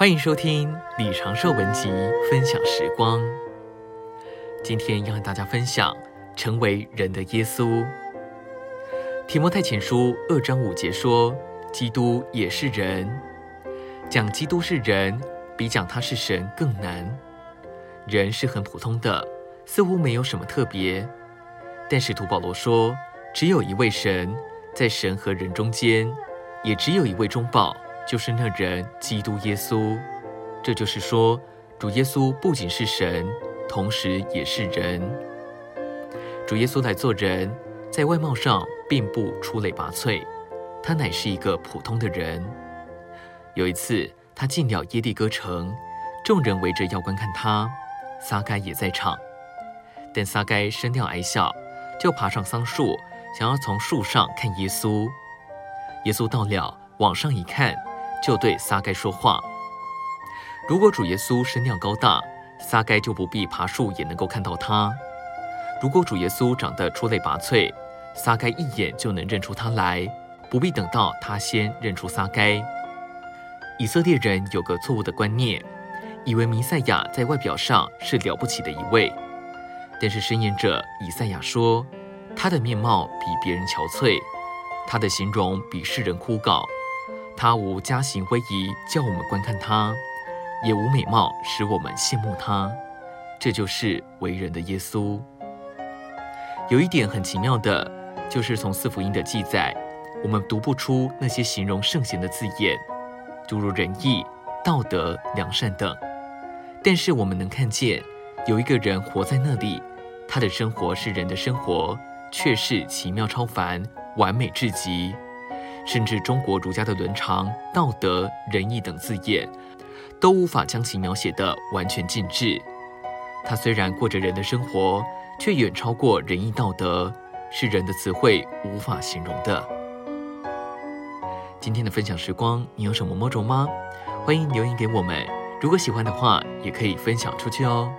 欢迎收听李长寿文集分享时光。今天要和大家分享成为人的耶稣。提摩太前书二章五节说：“基督也是人，讲基督是人，比讲他是神更难。人是很普通的，似乎没有什么特别。但使徒保罗说，只有一位神，在神和人中间，也只有一位中保。”就是那人，基督耶稣。这就是说，主耶稣不仅是神，同时也是人。主耶稣来做人，在外貌上并不出类拔萃，他乃是一个普通的人。有一次，他进了耶利哥城，众人围着要观看他，撒该也在场。但撒该身量矮小，就爬上桑树，想要从树上看耶稣。耶稣到了，往上一看。就对撒该说话。如果主耶稣身量高大，撒该就不必爬树也能够看到他；如果主耶稣长得出类拔萃，撒该一眼就能认出他来，不必等到他先认出撒该。以色列人有个错误的观念，以为弥赛亚在外表上是了不起的一位，但是申言者以赛亚说，他的面貌比别人憔悴，他的形容比世人枯槁。他无家行威仪，叫我们观看他；也无美貌，使我们羡慕他。这就是为人的耶稣。有一点很奇妙的，就是从四福音的记载，我们读不出那些形容圣贤的字眼，诸如仁义、道德、良善等。但是我们能看见，有一个人活在那里，他的生活是人的生活，却是奇妙超凡、完美至极。甚至中国儒家的伦常、道德、仁义等字眼，都无法将其描写的完全尽致。他虽然过着人的生活，却远超过仁义道德，是人的词汇无法形容的。今天的分享时光，你有什么摸着吗？欢迎留言给我们。如果喜欢的话，也可以分享出去哦。